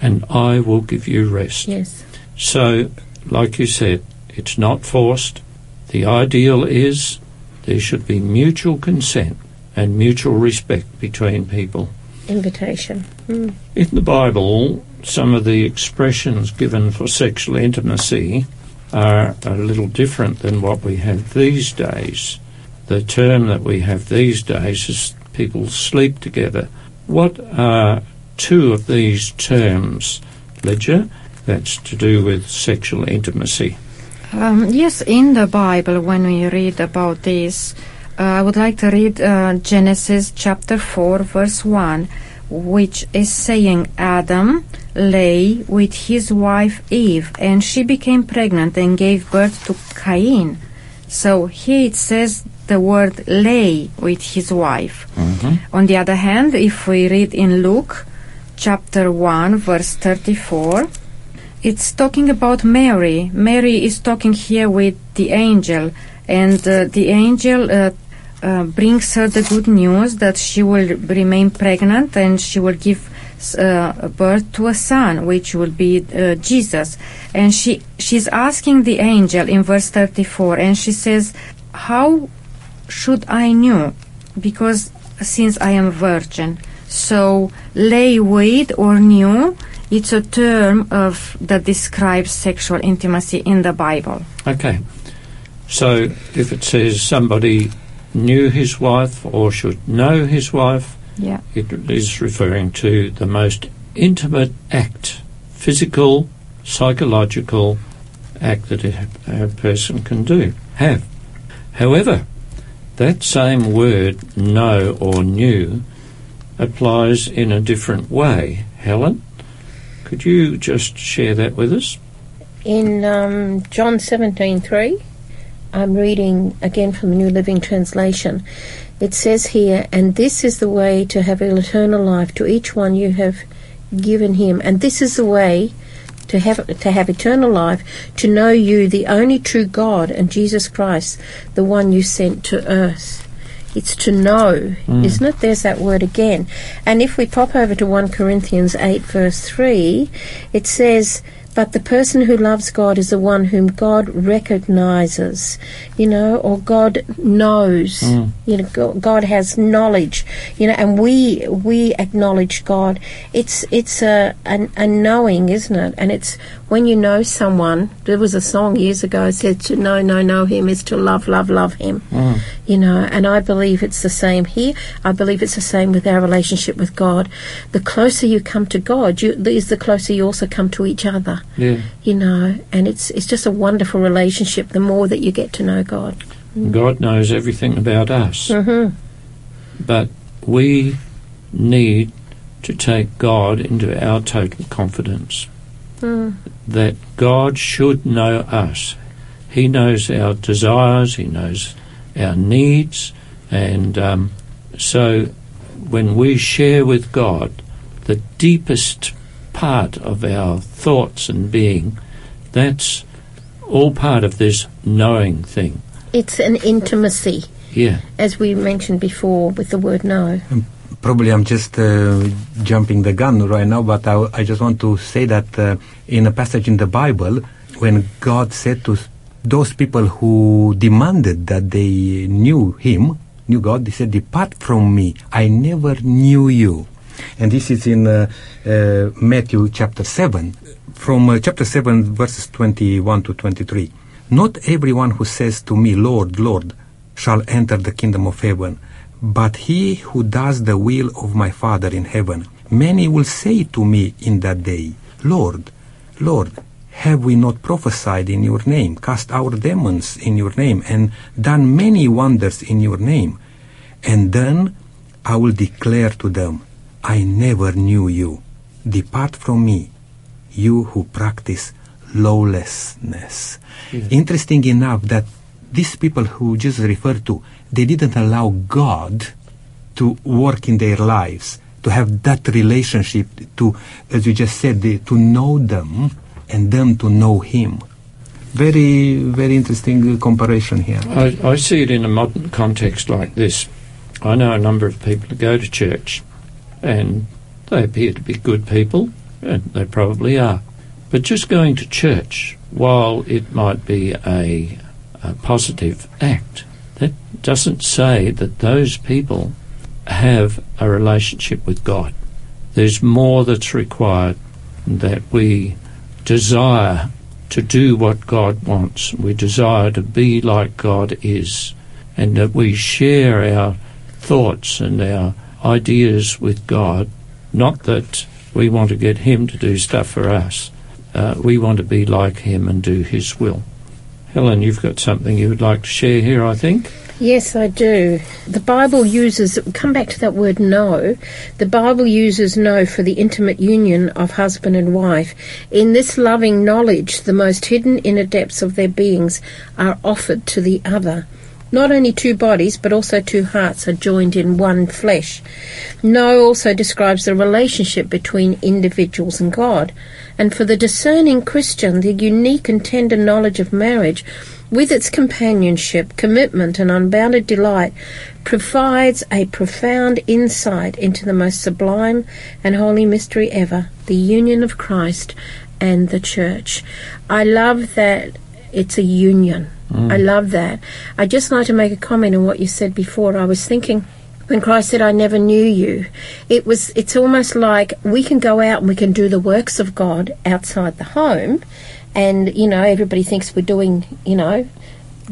and I will give you rest. Yes. So, like you said, it's not forced. The ideal is there should be mutual consent and mutual respect between people. Invitation. Mm. In the Bible, some of the expressions given for sexual intimacy are a little different than what we have these days. The term that we have these days is people sleep together. What are two of these terms, Ledger? That's to do with sexual intimacy. Um, yes, in the Bible, when we read about this, uh, I would like to read uh, Genesis chapter 4, verse 1, which is saying Adam lay with his wife Eve, and she became pregnant and gave birth to Cain. So here it says the word lay with his wife. On the other hand, if we read in Luke chapter 1, verse 34, it's talking about Mary. Mary is talking here with the angel, and uh, the angel uh, uh, brings her the good news that she will remain pregnant and she will give uh, birth to a son, which will be uh, Jesus. And she she's asking the angel in verse 34, and she says, "How should I know? Because since I am a virgin." So lay wait or knew it's a term of that describes sexual intimacy in the Bible. Okay. So if it says somebody knew his wife or should know his wife, Yeah. it is referring to the most intimate act, physical, psychological act that a, a person can do, have. However, that same word, know or knew, applies in a different way. Helen, could you just share that with us? In um, John 17:3, I'm reading again from the New Living Translation. It says here, "And this is the way to have eternal life to each one you have given him, and this is the way to have to have eternal life to know you, the only true God, and Jesus Christ, the one you sent to earth." It's to know, hmm. isn't it? There's that word again. And if we pop over to 1 Corinthians 8, verse 3, it says, But the person who loves God is the one whom God recognizes, you know, or God knows. Mm. You know, God has knowledge, you know, and we we acknowledge God. It's it's a, a a knowing, isn't it? And it's when you know someone. There was a song years ago that said to know, know, know him is to love, love, love him. Mm. You know, and I believe it's the same here. I believe it's the same with our relationship with God. The closer you come to God, you, is the closer you also come to each other Yeah. you know, and it's it's just a wonderful relationship. The more that you get to know God, God knows everything about us. hmm But we need to take God into our total confidence. Mm. That God should know us. He knows our desires, He knows our needs, and um, so when we share with God the deepest part of our thoughts and being, that's all part of this knowing thing. it's an intimacy, Yeah. as we mentioned before with the word know. Probably I'm just uh, jumping the gun right now, but I, I just want to say that uh, in a passage in the Bible, when God said to those people who demanded that they knew Him, knew God, He said, "Depart from me, I never knew you." And this is in uh, uh, Matthew chapter seven, from uh, chapter seven, verses twenty-one to twenty-three. Not everyone who says to me, Lord, Lord, shall enter the kingdom of heaven, but he who does the will of my Father in heaven. Many will say to me in that day, Lord, Lord, have we not prophesied in your name, cast out demons in your name, and done many wonders in your name? And then I will declare to them, I never knew you. Depart from me, you who practice lawlessness. Interesting enough that these people who Jesus referred to, they didn't allow God to work in their lives, to have that relationship, to, as you just said, the, to know them and them to know Him. Very, very interesting comparison here. I, I see it in a modern context like this. I know a number of people who go to church and they appear to be good people, and they probably are. But just going to church, while it might be a, a positive act, that doesn't say that those people have a relationship with God. There's more that's required that we desire to do what God wants. We desire to be like God is, and that we share our thoughts and our ideas with God. Not that we want to get Him to do stuff for us. Uh, we want to be like Him and do His will. Helen, you've got something you would like to share here, I think. Yes, I do. The Bible uses, come back to that word know, the Bible uses know for the intimate union of husband and wife. In this loving knowledge, the most hidden inner depths of their beings are offered to the other. Not only two bodies, but also two hearts are joined in one flesh. Know also describes the relationship between individuals and God. And for the discerning Christian, the unique and tender knowledge of marriage with its companionship, commitment, and unbounded delight, provides a profound insight into the most sublime and holy mystery ever the union of Christ and the church. I love that it's a union. I mm. love that. I'd just like to make a comment on what you said before. I was thinking when Christ said, I never knew you, it was it's almost like we can go out and we can do the works of God outside the home and you know everybody thinks we're doing you know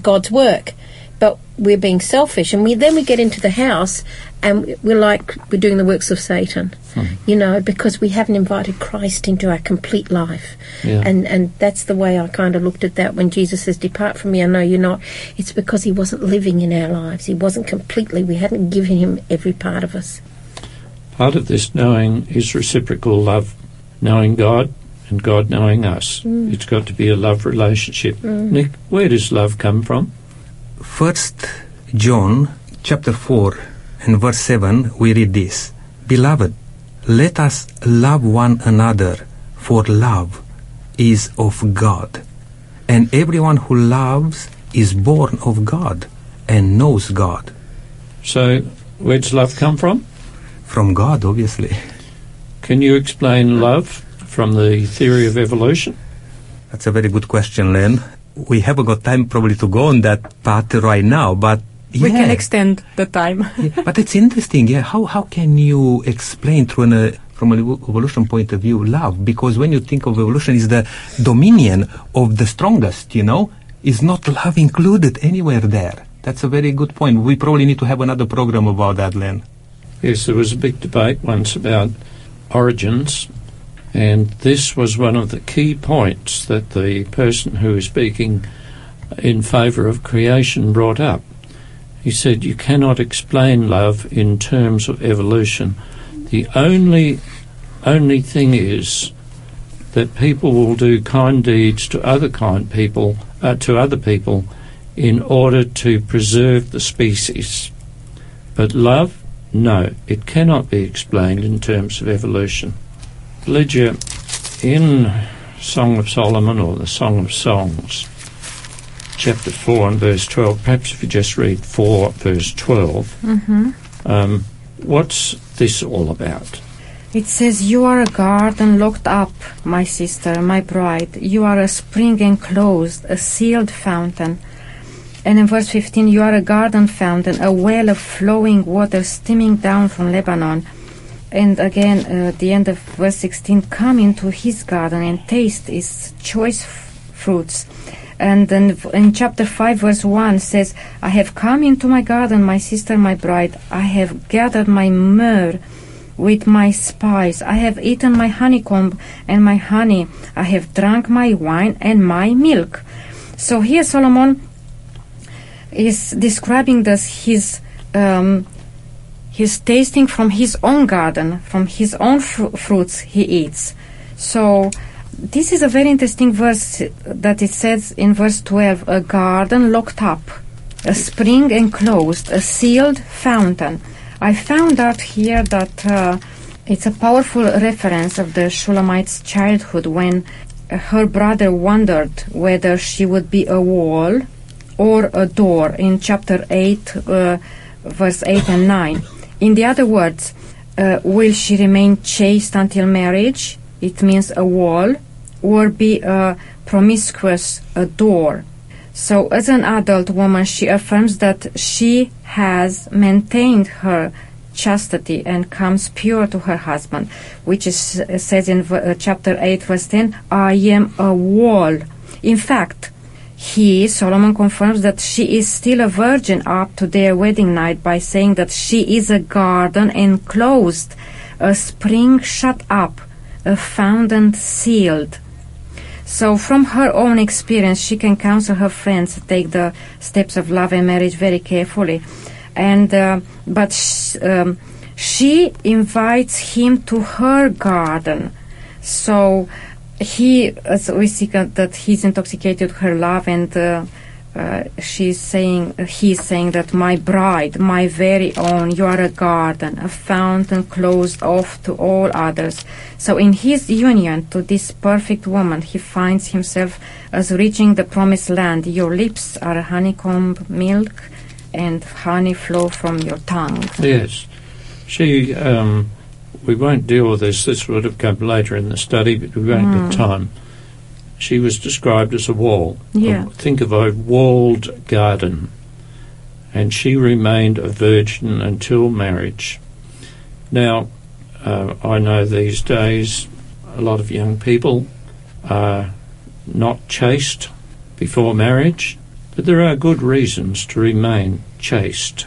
God's work, but we're being selfish, and we then we get into the house and we're like we're doing the works of Satan, hmm. you know, because we haven't invited Christ into our complete life, Yeah. and and that's the way I kind of looked at that when Jesus says, "Depart from me, I know you're not." It's because he wasn't living in our lives. He wasn't completely. We hadn't given him every part of us. Part of this knowing is reciprocal love, knowing God and God knowing us. Mm. It's got to be a love relationship. Mm. Nick, where does love come from? First John chapter 4 and verse 7 we read this Beloved, let us love one another, for love is of God. And everyone who loves is born of God and knows God. So, where does love come from? From God, obviously. Can you explain love from the theory of evolution? That's a very good question, Len. We haven't got time probably to go on that path right now, but We yeah. can extend the time. Yeah, but it's interesting. Yeah, how how can you explain through an, uh, from an evolution point of view love? Because when you think of evolution, is the dominion of the strongest. You know, is not love included anywhere there? That's a very good point. We probably need to have another program about that, Len. Yes, there was a big debate once about origins, and this was one of the key points that the person who was speaking in favour of creation brought up. He said, You cannot explain love in terms of evolution. The only, only thing is that people will do kind deeds to other kind people, uh, to other people, in order to preserve the species. But love, no, it cannot be explained in terms of evolution. Lydia, in Song of Solomon or the Song of Songs, chapter 4 and verse 12, perhaps if you just read 4 verse 12, um, what's this all about? It says, You are a garden locked up, my sister, my bride. You are a spring enclosed, a sealed fountain. And in verse 15, you are a garden fountain, a well of flowing water steaming down from Lebanon. And again, uh, at the end of verse 16, come into his garden and taste his choice f- fruits. And then in chapter 5, verse 1 says, I have come into my garden, my sister, my bride. I have gathered my myrrh with my spice. I have eaten my honeycomb and my honey. I have drunk my wine and my milk. So here Solomon is describing this his um, his tasting from his own garden, from his own fr- fruits he eats. So this is a very interesting verse that it says in verse 12 a garden locked up, a spring enclosed, a sealed fountain. I found out here that uh, it's a powerful reference of the Shulamite's childhood when her brother wondered whether she would be a wall or a door in chapter 8, uh, verse 8 and 9. In the other words, uh, will she remain chaste until marriage? It means a wall, or be a promiscuous door. So, as an adult woman, she affirms that she has maintained her chastity and comes pure to her husband, which is says in uh, chapter 8, verse 10, I am a wall. In fact, he, Solomon, confirms that she is still a virgin up to their wedding night by saying that she is a garden enclosed, a spring shut up, a fountain sealed. So, from her own experience, she can counsel her friends to take the steps of love and marriage very carefully. And uh, but sh- um, she invites him to her garden. So he, as we see that he's intoxicated with her love, and uh, uh, she's saying, he's saying that my bride, my very own, you are a garden, a fountain closed off to all others. So in his union to this perfect woman, he finds himself as reaching the promised land. Your lips are honeycomb milk, and honey flow from your tongue. Yes. She, um, we won't deal with this, this would have come later in the study, but we won't Mm. get time. She was described as a wall. Yeah. Think of a walled garden. And she remained a virgin until marriage. Now, uh, I know these days a lot of young people are not chaste before marriage, but there are good reasons to remain chaste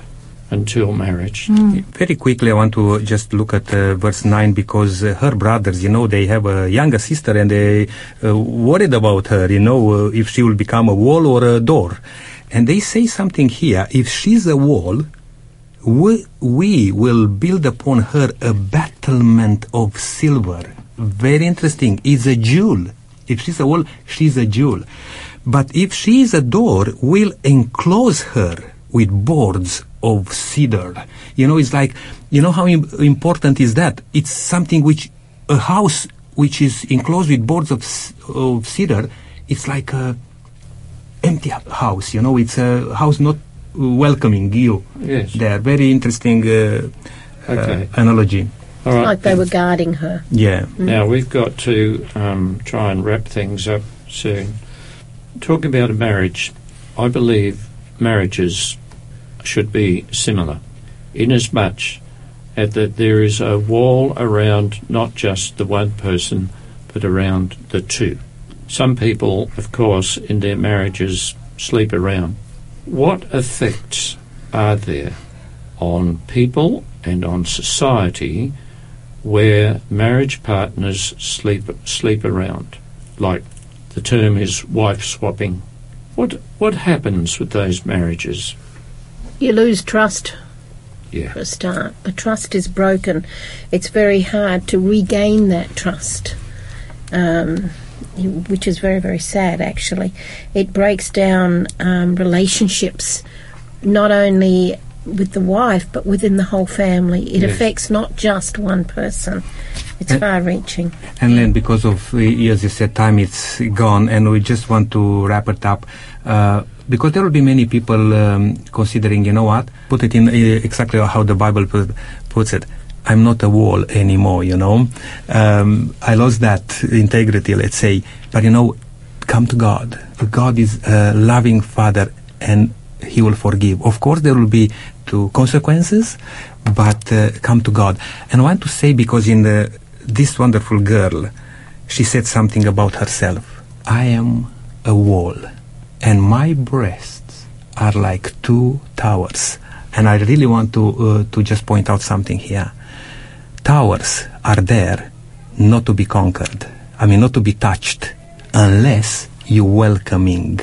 until marriage. Very quickly, I want to just look at uh, verse 9 because uh, her brothers, you know, they have a younger sister and they uh, worried about her, you know, uh, if she will become a wall or a door. And they say something here if she's a wall, we, we will build upon her a battlement of silver. Very interesting. It's a jewel. If she's a wall, she's a jewel. But if she is a door, we'll enclose her with boards of cedar. You know, it's like, you know how Im- important is that? It's something which, a house which is enclosed with boards of, c- of cedar, it's like a empty house, you know, it's a house not welcoming you Yes. there. Very interesting uh, Okay. uh, analogy. All right. Like they were guarding her. Yeah. Now we've got to um, try and wrap things up soon. Talking about a marriage, I believe marriages should be similar, inasmuch as uh, that there is a wall around not just the one person, but around the two. Some people, of course, in their marriages sleep around. What effects are there on people and on society where marriage partners sleep sleep around, like the term is wife swapping. What what happens with those marriages? You lose trust Yeah. for a start. The trust is broken. It's very hard to regain that trust, um, which is very, very sad, actually. It breaks down um, relationships, not only with the wife, but within the whole family. It Yes. affects not just one person, it's And- far reaching. And then because of, as you said, time it's gone, and we just want to wrap it up. Uh, because there will be many people um, considering, you know what, put it in uh, exactly how the Bible put, puts it. I'm not a wall anymore, you know. Um, I lost that integrity, let's say. But you know, come to God. God is a loving Father, and He will forgive. Of course, there will be two consequences, but uh, come to God. And I want to say because in the, this wonderful girl, she said something about herself. I am a wall, and my breasts are like two towers. And I really want to uh, to just point out something here. towers are there not to be conquered. I mean, not to be touched unless you welcoming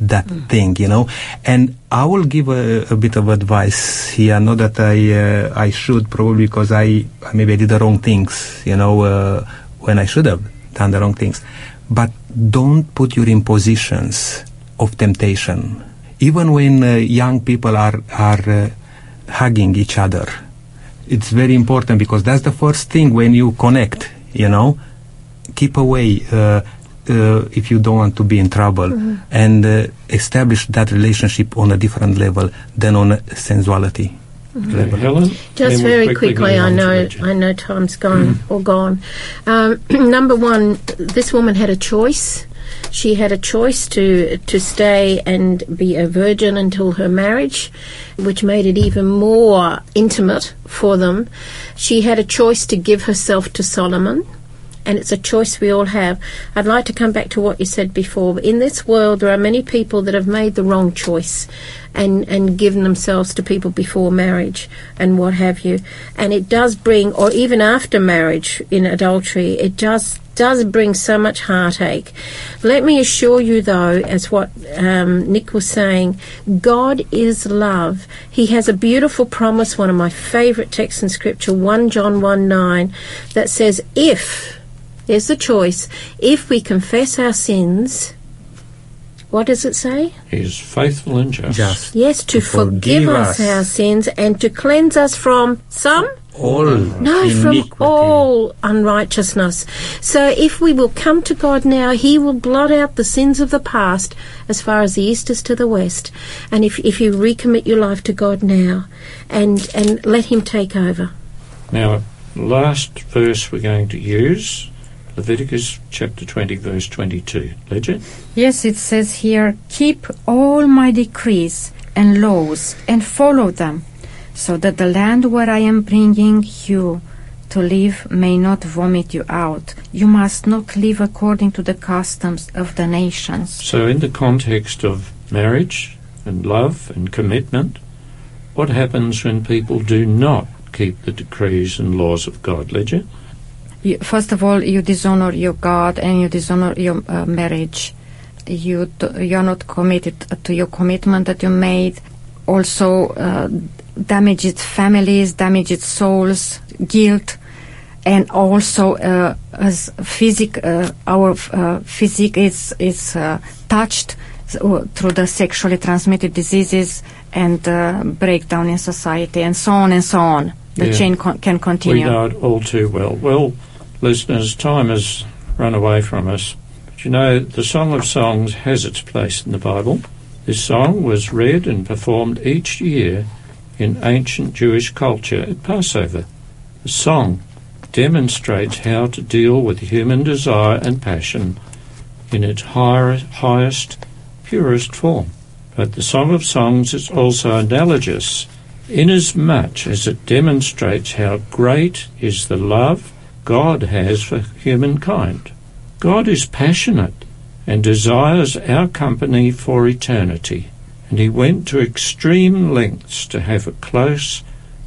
that thing, you know. And I will give a, a bit of advice here. Not that I uh, I should probably because I maybe I did the wrong things, you know, uh, when I should have done the wrong things. But don't put your in positions of temptation. Even when uh, young people are are uh, hugging each other, it's very important because that's the first thing when you connect. You know, keep away. Uh, uh, if you don't want to be in trouble and uh, establish that relationship on a different level than on a sensuality level. Helen? Just very quickly quickly, I know, I know, time's gone or gone. Um, number one, this woman had a choice. She had a choice to to stay and be a virgin until her marriage, which made it even more intimate for them. She had a choice to give herself to Solomon, and it's a choice we all have. I'd like to come back to what you said before. In this world, there are many people that have made the wrong choice and, and given themselves to people before marriage and what have you. And it does bring, or even after marriage in adultery, it does does bring so much heartache. Let me assure you, though, as what um, Nick was saying, God is love. He has a beautiful promise, one of my favourite texts in Scripture, 1 John 1 9, that says, If, there's the choice, if we confess our sins, what does it say? He is faithful and just. Just Yes, to, To forgive, forgive us us. our sins and to cleanse us from some? all No, iniquity. from all unrighteousness. So if we will come to God now, He will blot out the sins of the past as far as the east is to the west. And if, if you recommit your life to God now and, and let Him take over. Now, last verse we're going to use, Leviticus chapter 20, verse 22. Legend? Yes, it says here, keep all my decrees and laws and follow them, so that the land where I am bringing you to live may not vomit you out. You must not live according to the customs of the nations. So, in the context of marriage and love and commitment, what happens when people do not keep the decrees and laws of God? Legend? You, first of all, you dishonor your God and you dishonor your uh, marriage. You d- you're not committed to your commitment that you made. Also, uh, damaged families, damaged souls, guilt, and also uh, as physic, uh, our uh, physique is is uh, touched through the sexually transmitted diseases and uh, breakdown in society, and so on and so on. The Yeah. chain con- can We know it all too well. Well, listeners, time has run away from us. But you know, the Song of Songs has its place in the Bible. This song was read and performed each year in ancient Jewish culture at Passover. The song demonstrates how to deal with human desire and passion in its higher, highest, purest form. But the Song of Songs is also analogous inasmuch as it demonstrates how great is the love God has for humankind. God is passionate and desires our company for eternity, and He went to extreme lengths to have a close,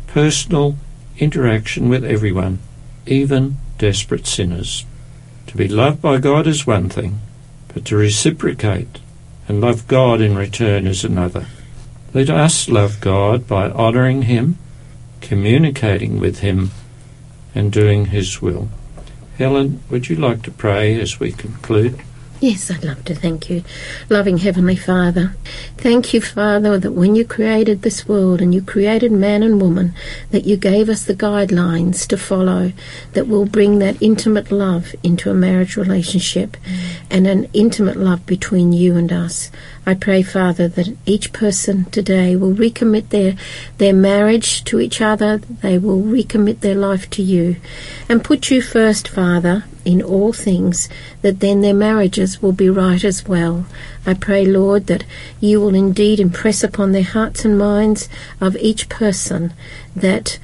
personal interaction with everyone, even desperate sinners. To be loved by God is one thing, but to reciprocate and love God in return is another. Let us love God by honouring Him, communicating with Him, and doing His will. Helen, would you like to pray as we conclude? Yes, I'd love to thank you. Loving Heavenly Father, thank you, Father, that when you created this world and you created man and woman, that you gave us the guidelines to follow that will bring that intimate love into a marriage relationship and an intimate love between you and us. I pray, Father, that each person today will recommit their, their marriage to each other, they will recommit their life to you, and put you first, Father, in all things, that then their marriages will be right as well. I pray, Lord, that you will indeed impress upon their hearts and minds of each person that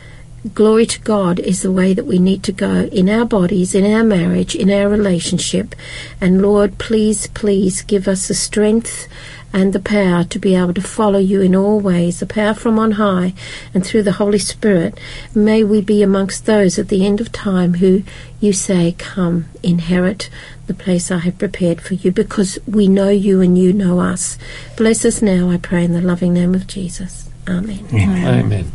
glory to God is the way that we need to go in our bodies, in our marriage, in our relationship. And Lord, please, please give us the strength and the power to be able to follow you in all ways, the power from on high and through the Holy Spirit. May we be amongst those at the end of time who you say, Come, inherit the place I have prepared for you, because we know you and you know us. Bless us now, I pray, in the loving name of Jesus. Amen. Amen.